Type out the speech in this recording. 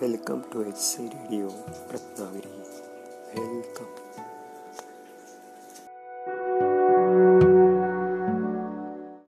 welcome to H C radio Ratnagiri welcome